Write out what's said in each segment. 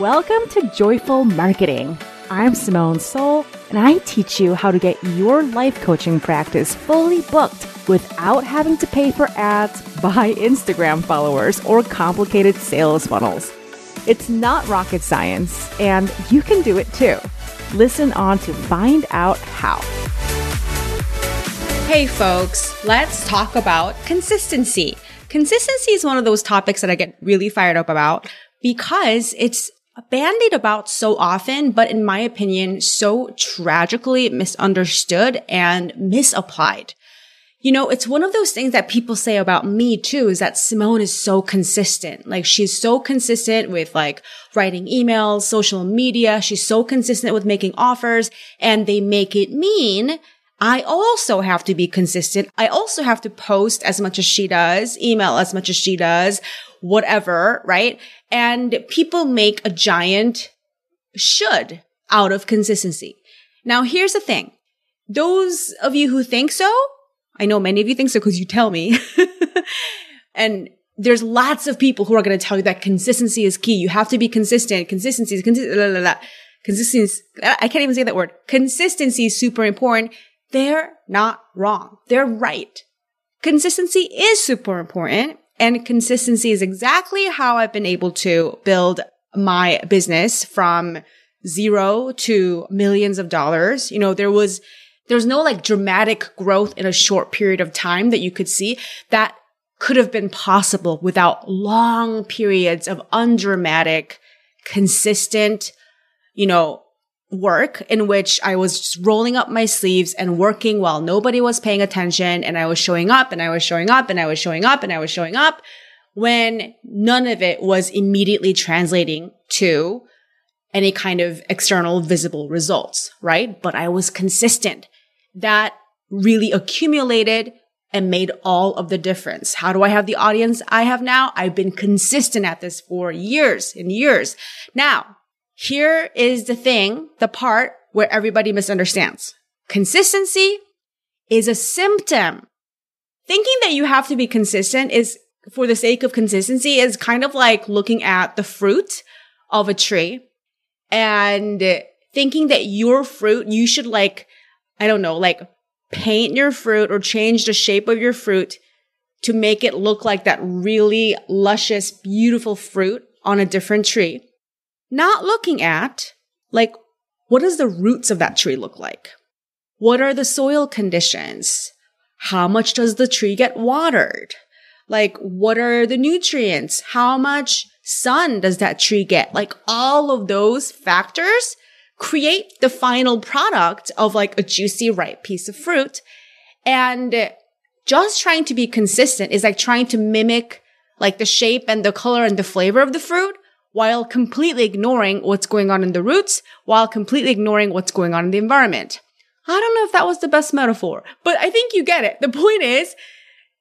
Welcome to Joyful Marketing. I'm Simone Seol, and I teach you how to get your life coaching practice fully booked without having to pay for ads, buy Instagram followers, or complicated sales funnels. It's not rocket science, and you can do it too. Listen on to find out how. Hey, folks, let's talk about consistency. Consistency is one of those topics that I get really fired up about because it's bandied about so often, but in my opinion, so tragically misunderstood and misapplied. You know, it's one of those things that people say about me too, is that Simone is so consistent. Like she's so consistent with like writing emails, social media. She's so consistent with making offers and they make it mean I also have to be consistent. I also have to post as much as she does, email as much as she does, whatever, right? And people make a giant should out of consistency. Now, here's the thing. Those of you who think so, I know many of you think so because you tell me. and there's lots of people who are going to tell you that consistency is key. You have to be consistent. Consistency is consistent. Consistency. I can't even say that word. Consistency is super important. They're not wrong. They're right. Consistency is super important. And consistency is exactly how I've been able to build my business from zero to millions of dollars. You know, there was, there was no like dramatic growth in a short period of time that you could see that could have been possible without long periods of undramatic, consistent, you know, work in which I was just rolling up my sleeves and working while nobody was paying attention. And I was showing up and I was showing up and I was showing up and I was showing up when none of it was immediately translating to any kind of external visible results, right? But I was consistent. That really accumulated and made all of the difference. How do I have the audience I have now? I've been consistent at this for years and years. Now, here is the thing, the part where everybody misunderstands. Consistency is a symptom. Thinking that you have to be consistent is for the sake of consistency is kind of like looking at the fruit of a tree and thinking that your fruit, you should like, I don't know, like paint your fruit or change the shape of your fruit to make it look like that really luscious, beautiful fruit on a different tree not looking at like, what does the roots of that tree look like? What are the soil conditions? How much does the tree get watered? Like, what are the nutrients? How much sun does that tree get? Like all of those factors create the final product of like a juicy, ripe piece of fruit. And just trying to be consistent is like trying to mimic like the shape and the color and the flavor of the fruit while completely ignoring what's going on in the roots, while completely ignoring what's going on in the environment. I don't know if that was the best metaphor, but I think you get it. The point is,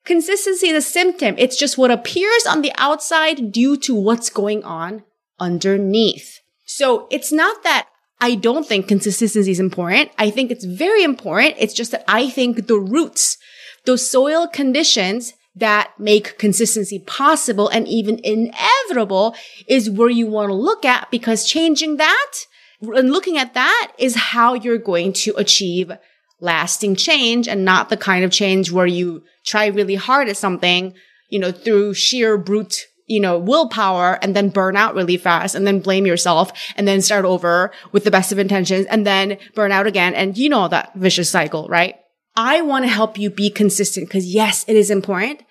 consistency is a symptom. It's just what appears on the outside due to what's going on underneath. So it's not that I don't think consistency is important. I think it's very important. It's just that I think the roots, those soil conditions that make consistency possible and even inevitable is where you want to look at because changing that and looking at that is how you're going to achieve lasting change and not the kind of change where you try really hard at something, you know, through sheer brute, you know, willpower and then burn out really fast and then blame yourself and then start over with the best of intentions and then burn out again. And you know that vicious cycle, right? I want to help you be consistent because yes, it is important,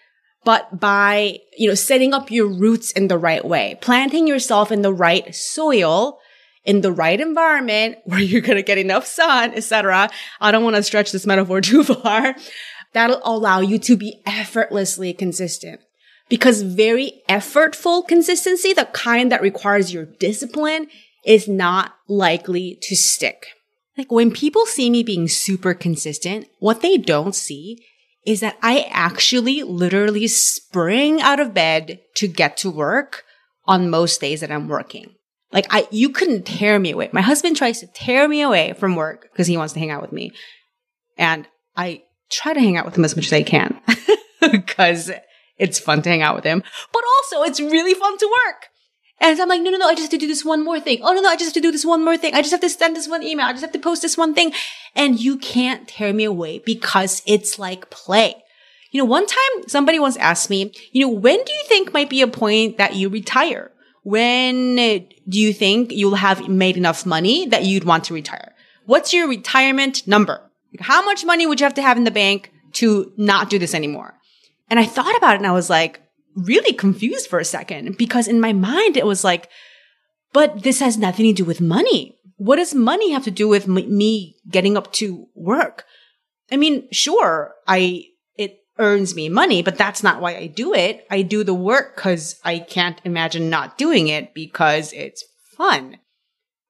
but by, you know, setting up your roots in the right way, planting yourself in the right soil, in the right environment where you're going to get enough sun, etc. I don't want to stretch this metaphor too far. That'll allow you to be effortlessly consistent because very effortful consistency, the kind that requires your discipline is not likely to stick. Like when people see me being super consistent, what they don't see is that I actually literally spring out of bed to get to work on most days that I'm working. Like I, you couldn't tear me away. My husband tries to tear me away from work because he wants to hang out with me. And I try to hang out with him as much as I can because it's fun to hang out with him, but also it's really fun to work. And I'm like, no, no, no, I just have to do this one more thing. Oh, no, no, I just have to do this one more thing. I just have to send this one email. I just have to post this one thing. And you can't tear me away because it's like play. You know, one time somebody once asked me, you know, when do you think might be a point that you retire? When do you think you'll have made enough money that you'd want to retire? What's your retirement number? How much money would you have to have in the bank to not do this anymore? And I thought about it and I was like, really confused for a second because in my mind it was like, but this has nothing to do with money. What does money have to do with m- me getting up to work? I mean, sure, I, it earns me money, but that's not why I do it. I do the work because I can't imagine not doing it because it's fun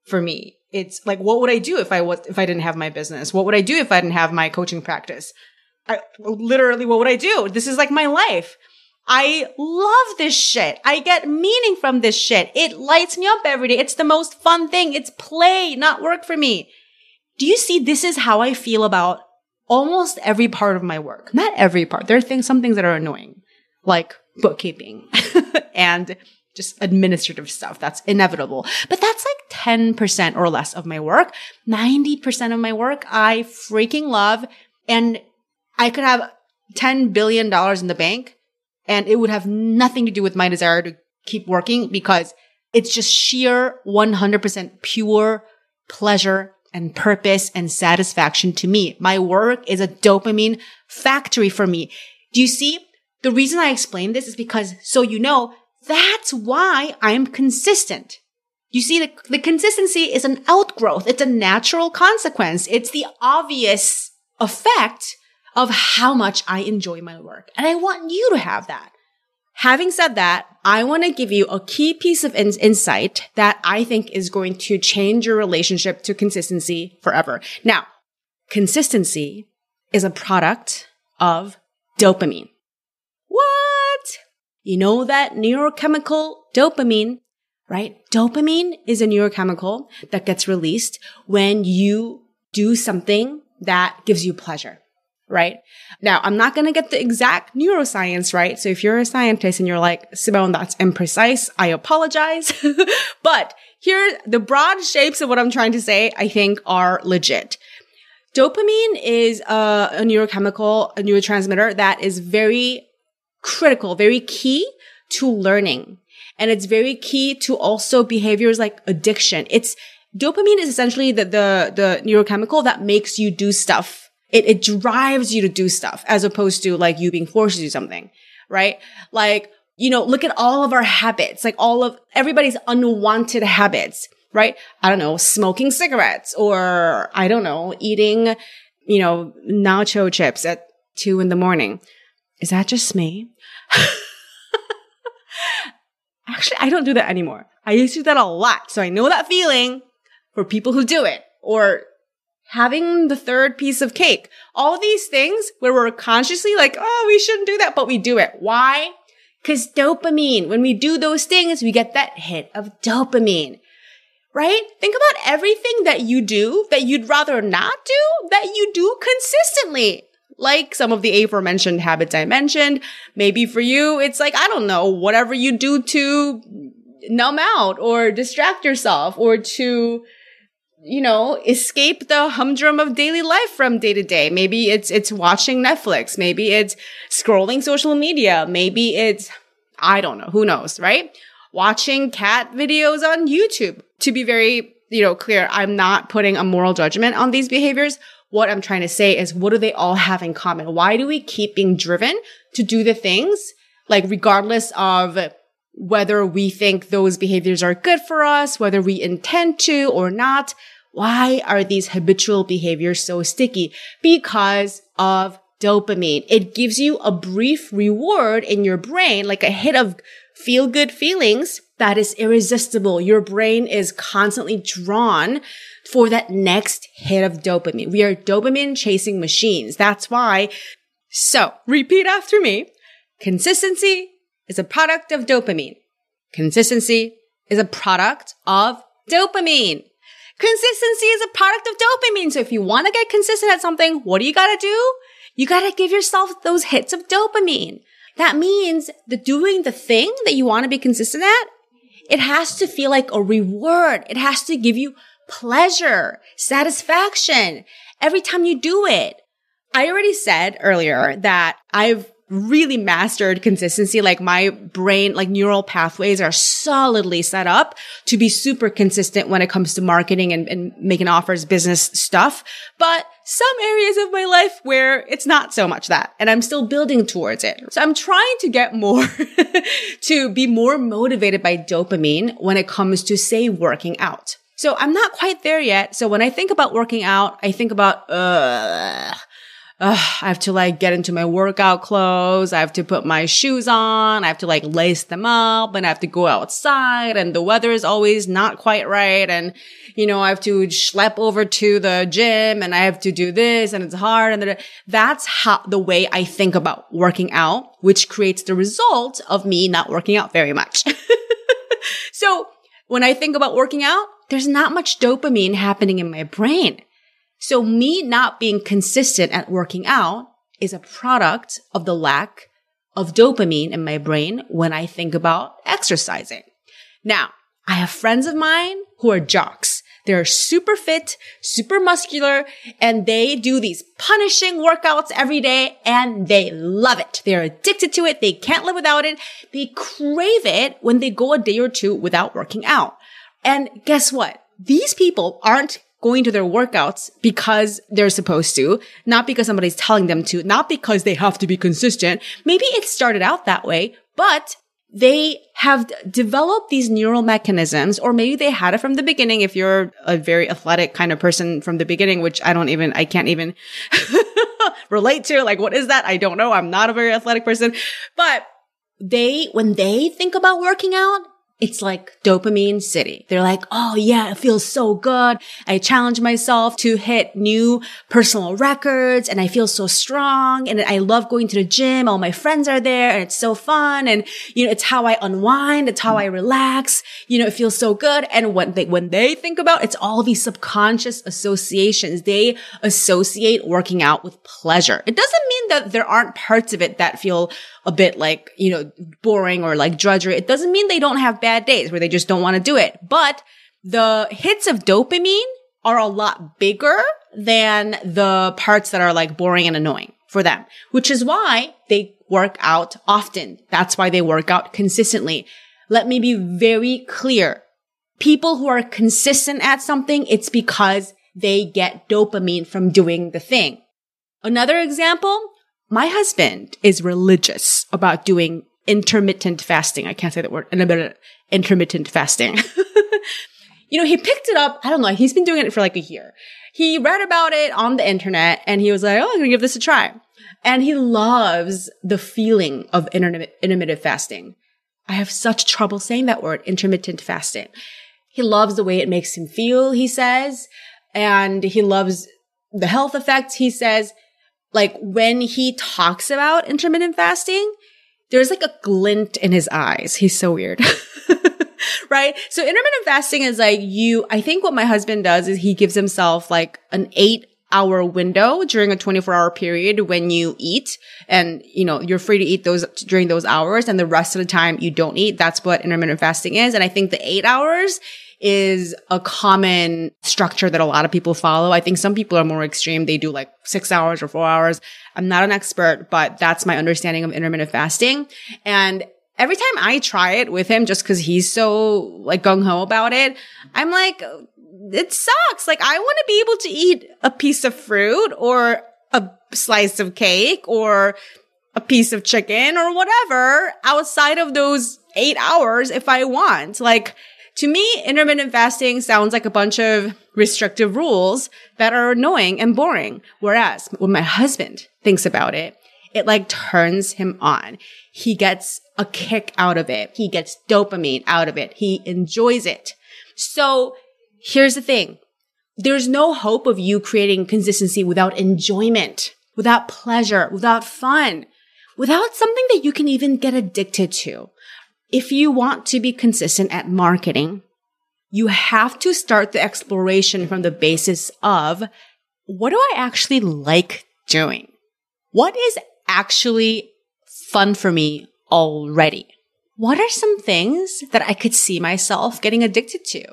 for me. It's like, what would I do if I was, if I didn't have my business? What would I do if I didn't have my coaching practice? I, literally, what would I do? This is like my life. I love this shit. I get meaning from this shit. It lights me up every day. It's the most fun thing. It's play, not work for me. Do you see? This is how I feel about almost every part of my work. Not every part. There are things, some things that are annoying, like bookkeeping and just administrative stuff. That's inevitable. But that's like 10% or less of my work. 90% of my work I freaking love. And I could have $10 billion in the bank and it would have nothing to do with my desire to keep working because it's just sheer 100% pure pleasure and purpose and satisfaction to me. My work is a dopamine factory for me. Do you see? The reason I explain this is because so you know, that's why I'm consistent. You see, the, the consistency is an outgrowth. It's a natural consequence. It's the obvious effect of how much I enjoy my work. And I want you to have that. Having said that, I want to give you a key piece of in- insight that I think is going to change your relationship to consistency forever. Now, consistency is a product of dopamine. What? You know that neurochemical dopamine, right? Dopamine is a neurochemical that gets released when you do something that gives you pleasure right? Now, I'm not going to get the exact neuroscience right. So if you're a scientist and you're like, Simone, that's imprecise, I apologize. but here, the broad shapes of what I'm trying to say, I think are legit. Dopamine is a, a neurochemical, a neurotransmitter that is very critical, very key to learning. And it's very key to also behaviors like addiction. It's dopamine is essentially the, the, the neurochemical that makes you do stuff it, it drives you to do stuff as opposed to like you being forced to do something, right? Like, you know, look at all of our habits, like all of everybody's unwanted habits, right? I don't know, smoking cigarettes or I don't know, eating, you know, nacho chips at two in the morning. Is that just me? Actually, I don't do that anymore. I used to do that a lot. So I know that feeling for people who do it or having the third piece of cake. All these things where we're consciously like, oh, we shouldn't do that, but we do it. Why? Because dopamine, when we do those things, we get that hit of dopamine. Right? Think about everything that you do that you'd rather not do that you do consistently. Like some of the aforementioned habits I mentioned. Maybe for you, it's like, I don't know, whatever you do to numb out or distract yourself or to you know, escape the humdrum of daily life from day to day. Maybe it's, it's watching Netflix. Maybe it's scrolling social media. Maybe it's, I don't know. Who knows, right? Watching cat videos on YouTube. To be very, you know, clear, I'm not putting a moral judgment on these behaviors. What I'm trying to say is what do they all have in common? Why do we keep being driven to do the things like regardless of whether we think those behaviors are good for us, whether we intend to or not? Why are these habitual behaviors so sticky? Because of dopamine. It gives you a brief reward in your brain, like a hit of feel good feelings that is irresistible. Your brain is constantly drawn for that next hit of dopamine. We are dopamine chasing machines. That's why. So repeat after me. Consistency is a product of dopamine. Consistency is a product of dopamine. Consistency is a product of dopamine. So if you want to get consistent at something, what do you got to do? You got to give yourself those hits of dopamine. That means the doing the thing that you want to be consistent at It has to feel like a reward. It has to give you pleasure, satisfaction every time you do it. I already said earlier that I've really mastered consistency. Like my brain, like neural pathways are solidly set up to be super consistent when it comes to marketing and, and making offers, business stuff. But some areas of my life where it's not so much that, and I'm still building towards it. So I'm trying to get more to be more motivated by dopamine when it comes to say working out. So I'm not quite there yet. So when I think about working out, I think about, uh, I have to like get into my workout clothes. I have to put my shoes on. I have to like lace them up and I have to go outside and the weather is always not quite right. And, you know, I have to schlep over to the gym and I have to do this and it's hard. And that's how the way I think about working out, which creates the result of me not working out very much. so when I think about working out, there's not much dopamine happening in my brain. So me not being consistent at working out is a product of the lack of dopamine in my brain when I think about exercising. Now, I have friends of mine who are jocks. They're super fit, super muscular, and they do these punishing workouts every day and they love it. They're addicted to it. They can't live without it. They crave it when they go a day or two without working out. And guess what? These people aren't going to their workouts because they're supposed to, not because somebody's telling them to, not because they have to be consistent. Maybe it started out that way, but they have developed these neural mechanisms, or maybe they had it from the beginning. If you're a very athletic kind of person from the beginning, which I don't even, I can't even relate to. Like, what is that? I don't know. I'm not a very athletic person, but they, when they think about working out, it's like dopamine city. They're like, Oh yeah, it feels so good. I challenge myself to hit new personal records and I feel so strong and I love going to the gym. All my friends are there and it's so fun. And, you know, it's how I unwind. It's how I relax. You know, it feels so good. And when they, when they think about it's all these subconscious associations, they associate working out with pleasure. It doesn't mean that there aren't parts of it that feel a bit like, you know, boring or like drudgery. It doesn't mean they don't have bad days where they just don't want to do it. But the hits of dopamine are a lot bigger than the parts that are like boring and annoying for them, which is why they work out often. That's why they work out consistently. Let me be very clear. People who are consistent at something, it's because they get dopamine from doing the thing. Another example, my husband is religious about doing intermittent fasting. I can't say that word. Intermittent fasting. you know, he picked it up. I don't know. He's been doing it for like a year. He read about it on the internet and he was like, Oh, I'm going to give this a try. And he loves the feeling of intermittent fasting. I have such trouble saying that word, intermittent fasting. He loves the way it makes him feel, he says. And he loves the health effects, he says. Like when he talks about intermittent fasting, there's like a glint in his eyes. He's so weird. right? So intermittent fasting is like you, I think what my husband does is he gives himself like an eight hour window during a 24 hour period when you eat and you know you're free to eat those during those hours and the rest of the time you don't eat that's what intermittent fasting is and i think the 8 hours is a common structure that a lot of people follow. I think some people are more extreme. They do like six hours or four hours. I'm not an expert, but that's my understanding of intermittent fasting. And every time I try it with him, just cause he's so like gung ho about it, I'm like, it sucks. Like I want to be able to eat a piece of fruit or a slice of cake or a piece of chicken or whatever outside of those eight hours if I want. Like, to me, intermittent fasting sounds like a bunch of restrictive rules that are annoying and boring. Whereas when my husband thinks about it, it like turns him on. He gets a kick out of it. He gets dopamine out of it. He enjoys it. So here's the thing. There's no hope of you creating consistency without enjoyment, without pleasure, without fun, without something that you can even get addicted to if you want to be consistent at marketing, you have to start the exploration from the basis of what do I actually like doing? What is actually fun for me already? what are some things that I could see myself getting addicted to?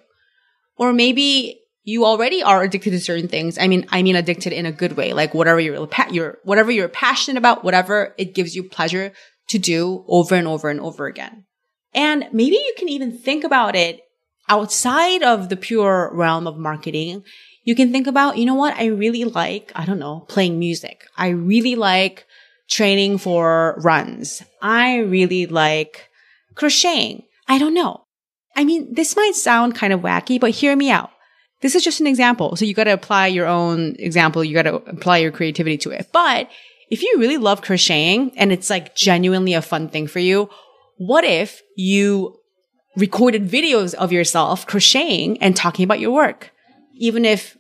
Or maybe you already are addicted to certain things. I mean, I mean addicted in a good way, like whatever you're, you're, whatever you're passionate about, whatever it gives you pleasure to do over and over and over again. And maybe you can even think about it outside of the pure realm of marketing. You can think about, you know what? I really like, I don't know, playing music. I really like training for runs. I really like crocheting. I don't know. I mean, this might sound kind of wacky, but hear me out. This is just an example. So you got to apply your own example. You got to apply your creativity to it. But if you really love crocheting and it's like genuinely a fun thing for you, what if you recorded videos of yourself crocheting and talking about your work? Even if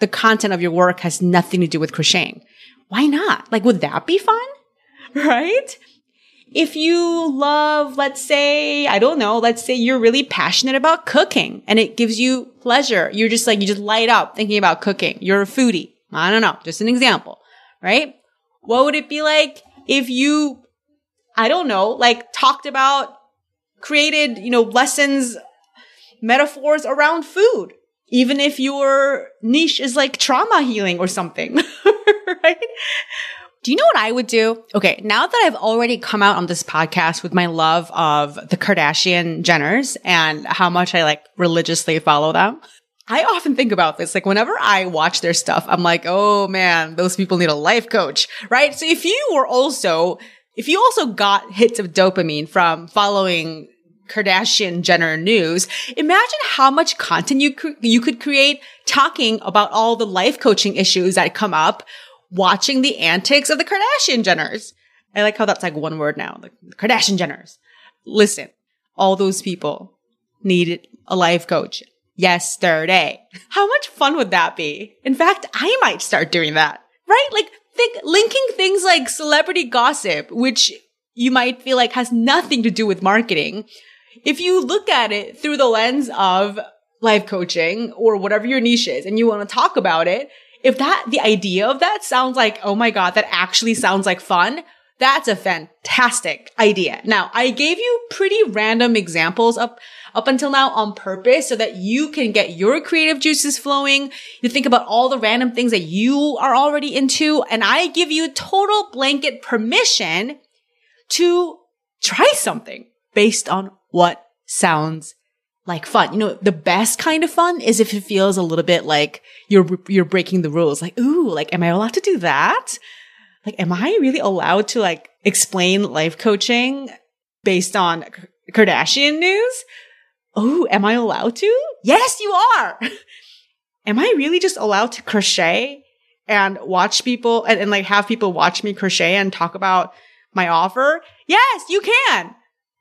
the content of your work has nothing to do with crocheting. Why not? Like, would that be fun? Right? If you love, let's say, I don't know, let's say you're really passionate about cooking and it gives you pleasure. You're just like, you just light up thinking about cooking. You're a foodie. I don't know. Just an example, right? What would it be like if you, I don't know, like talked about created, you know, lessons, metaphors around food? Even if your niche is like trauma healing or something, right? Do you know what I would do? Okay, now that I've already come out on this podcast with my love of the Kardashian Jenners and how much I like religiously follow them, I often think about this. Like whenever I watch their stuff, I'm like, oh man, those people need a life coach, right? So if you were also, if you also got hits of dopamine from following Kardashian Jenner news, imagine how much content you, you could create talking about all the life coaching issues that come up watching the antics of the Kardashian Jenners. I like how that's like one word now, the Kardashian Jenners. Listen, all those people needed a life coach yesterday. How much fun would that be? In fact, I might start doing that, right? Like think, linking things like celebrity gossip, which you might feel like has nothing to do with marketing. If you look at it through the lens of life coaching or whatever your niche is and you want to talk about it, if that, the idea of that sounds like, oh my God, that actually sounds like fun. That's a fantastic idea. Now, I gave you pretty random examples up, up until now on purpose so that you can get your creative juices flowing. You think about all the random things that you are already into. And I give you total blanket permission to try something based on what sounds like fun. You know, the best kind of fun is if it feels a little bit like you're, you're breaking the rules. Like, ooh, like, am I allowed to do that? Like, am I really allowed to like explain life coaching based on Kardashian news? Oh, am I allowed to? Yes, you are. am I really just allowed to crochet and watch people and, and like have people watch me crochet and talk about my offer? Yes, you can.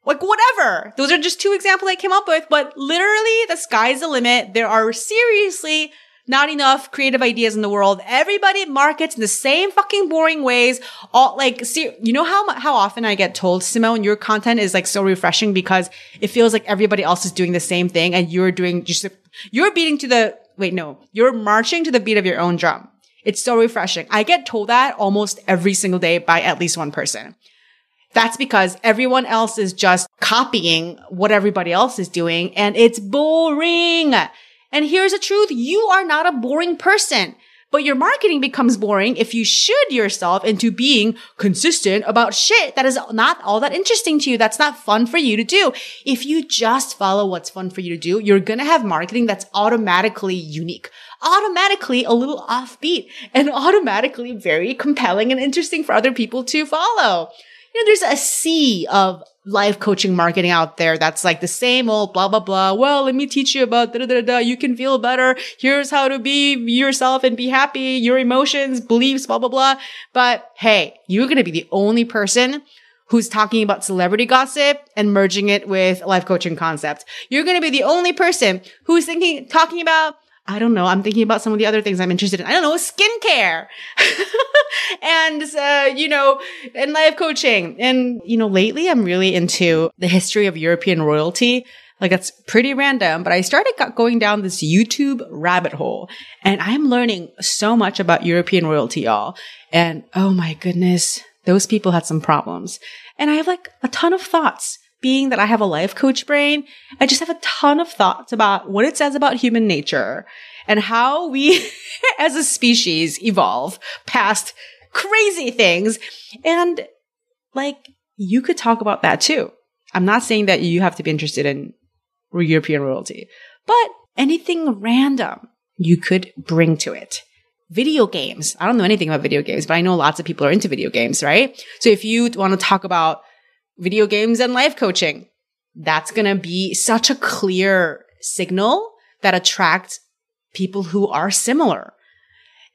Like whatever. Those are just two examples I came up with, but literally the sky's the limit. There are seriously not enough creative ideas in the world. Everybody markets in the same fucking boring ways. All like, see, you know how, how often I get told, Simone, your content is like so refreshing because it feels like everybody else is doing the same thing and you're doing just, you're beating to the, wait, no, you're marching to the beat of your own drum. It's so refreshing. I get told that almost every single day by at least one person. That's because everyone else is just copying what everybody else is doing and it's boring. And here's the truth. You are not a boring person. But your marketing becomes boring if you should yourself into being consistent about shit that is not all that interesting to you. That's not fun for you to do. If you just follow what's fun for you to do, you're going to have marketing that's automatically unique, automatically a little offbeat and automatically very compelling and interesting for other people to follow you know, there's a sea of life coaching marketing out there that's like the same old blah, blah, blah. Well, let me teach you about da, da, da, da. You can feel better. Here's how to be yourself and be happy. Your emotions, beliefs, blah, blah, blah. But hey, you're going to be the only person who's talking about celebrity gossip and merging it with life coaching concepts. You're going to be the only person who's thinking, talking about I don't know. I'm thinking about some of the other things I'm interested in. I don't know, skincare and, uh, you know, and life coaching. And, you know, lately I'm really into the history of European royalty. Like that's pretty random, but I started going down this YouTube rabbit hole and I'm learning so much about European royalty, y'all. And oh my goodness, those people had some problems. And I have like a ton of thoughts being that I have a life coach brain, I just have a ton of thoughts about what it says about human nature and how we as a species evolve past crazy things. And like, you could talk about that too. I'm not saying that you have to be interested in European royalty, but anything random you could bring to it. Video games. I don't know anything about video games, but I know lots of people are into video games, right? So if you want to talk about video games and life coaching, that's going to be such a clear signal that attracts people who are similar.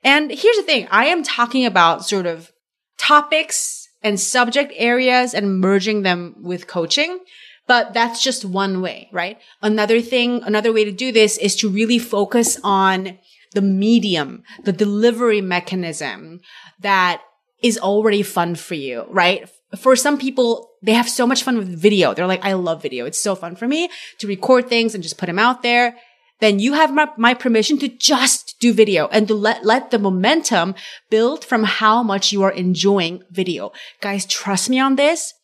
And here's the thing. I am talking about sort of topics and subject areas and merging them with coaching. But that's just one way, right? Another thing, another way to do this is to really focus on the medium, the delivery mechanism that is already fun for you, right? For some people, they have so much fun with video. They're like, I love video. It's so fun for me to record things and just put them out there then you have my, my, permission to just do video and to let, let the momentum build from how much you are enjoying video. Guys, trust me on this.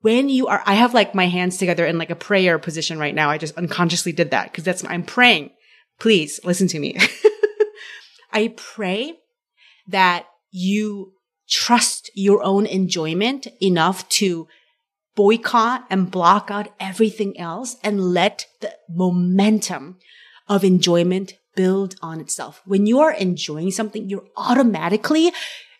When you are, I have like my hands together in like a prayer position right now. I just unconsciously did that because that's, I'm praying. Please listen to me. I pray that you trust your own enjoyment enough to boycott and block out everything else and let the momentum of enjoyment build on itself. When you are enjoying something, you're automatically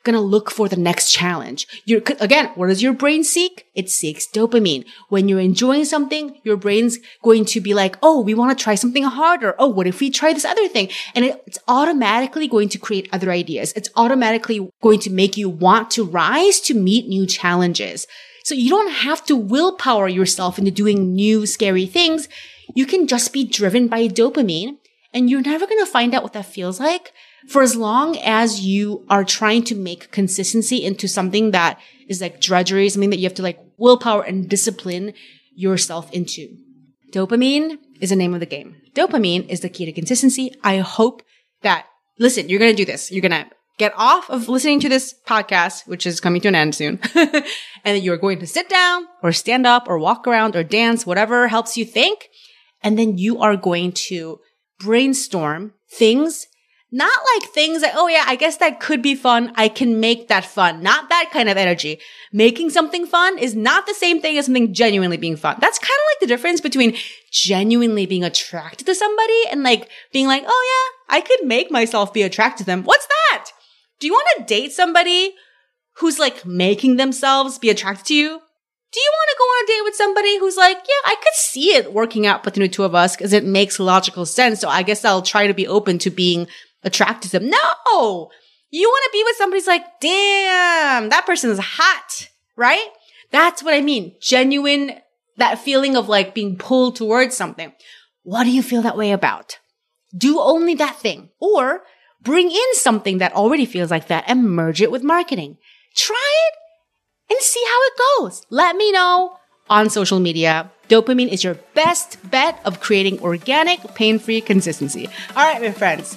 gonna look for the next challenge. You're, again, what does your brain seek? It seeks dopamine. When you're enjoying something, your brain's going to be like, oh, we want to try something harder. Oh, what if we try this other thing? And it, it's automatically going to create other ideas. It's automatically going to make you want to rise to meet new challenges. So you don't have to willpower yourself into doing new scary things you can just be driven by dopamine and you're never going to find out what that feels like for as long as you are trying to make consistency into something that is like drudgery, something that you have to like willpower and discipline yourself into. Dopamine is the name of the game. Dopamine is the key to consistency. I hope that, listen, you're going to do this. You're going to get off of listening to this podcast, which is coming to an end soon. and you're going to sit down or stand up or walk around or dance, whatever helps you think. And then you are going to brainstorm things, not like things that, oh yeah, I guess that could be fun. I can make that fun. Not that kind of energy. Making something fun is not the same thing as something genuinely being fun. That's kind of like the difference between genuinely being attracted to somebody and like being like, oh yeah, I could make myself be attracted to them. What's that? Do you want to date somebody who's like making themselves be attracted to you? do you want to go on a date with somebody who's like, yeah, I could see it working out between the two of us because it makes logical sense. So I guess I'll try to be open to being attracted to them. No, you want to be with somebody's like, damn, that person is hot, right? That's what I mean. Genuine, that feeling of like being pulled towards something. What do you feel that way about? Do only that thing or bring in something that already feels like that and merge it with marketing. Try it and see how it goes. Let me know on social media. Dopamine is your best bet of creating organic, pain free consistency. All right, my friends.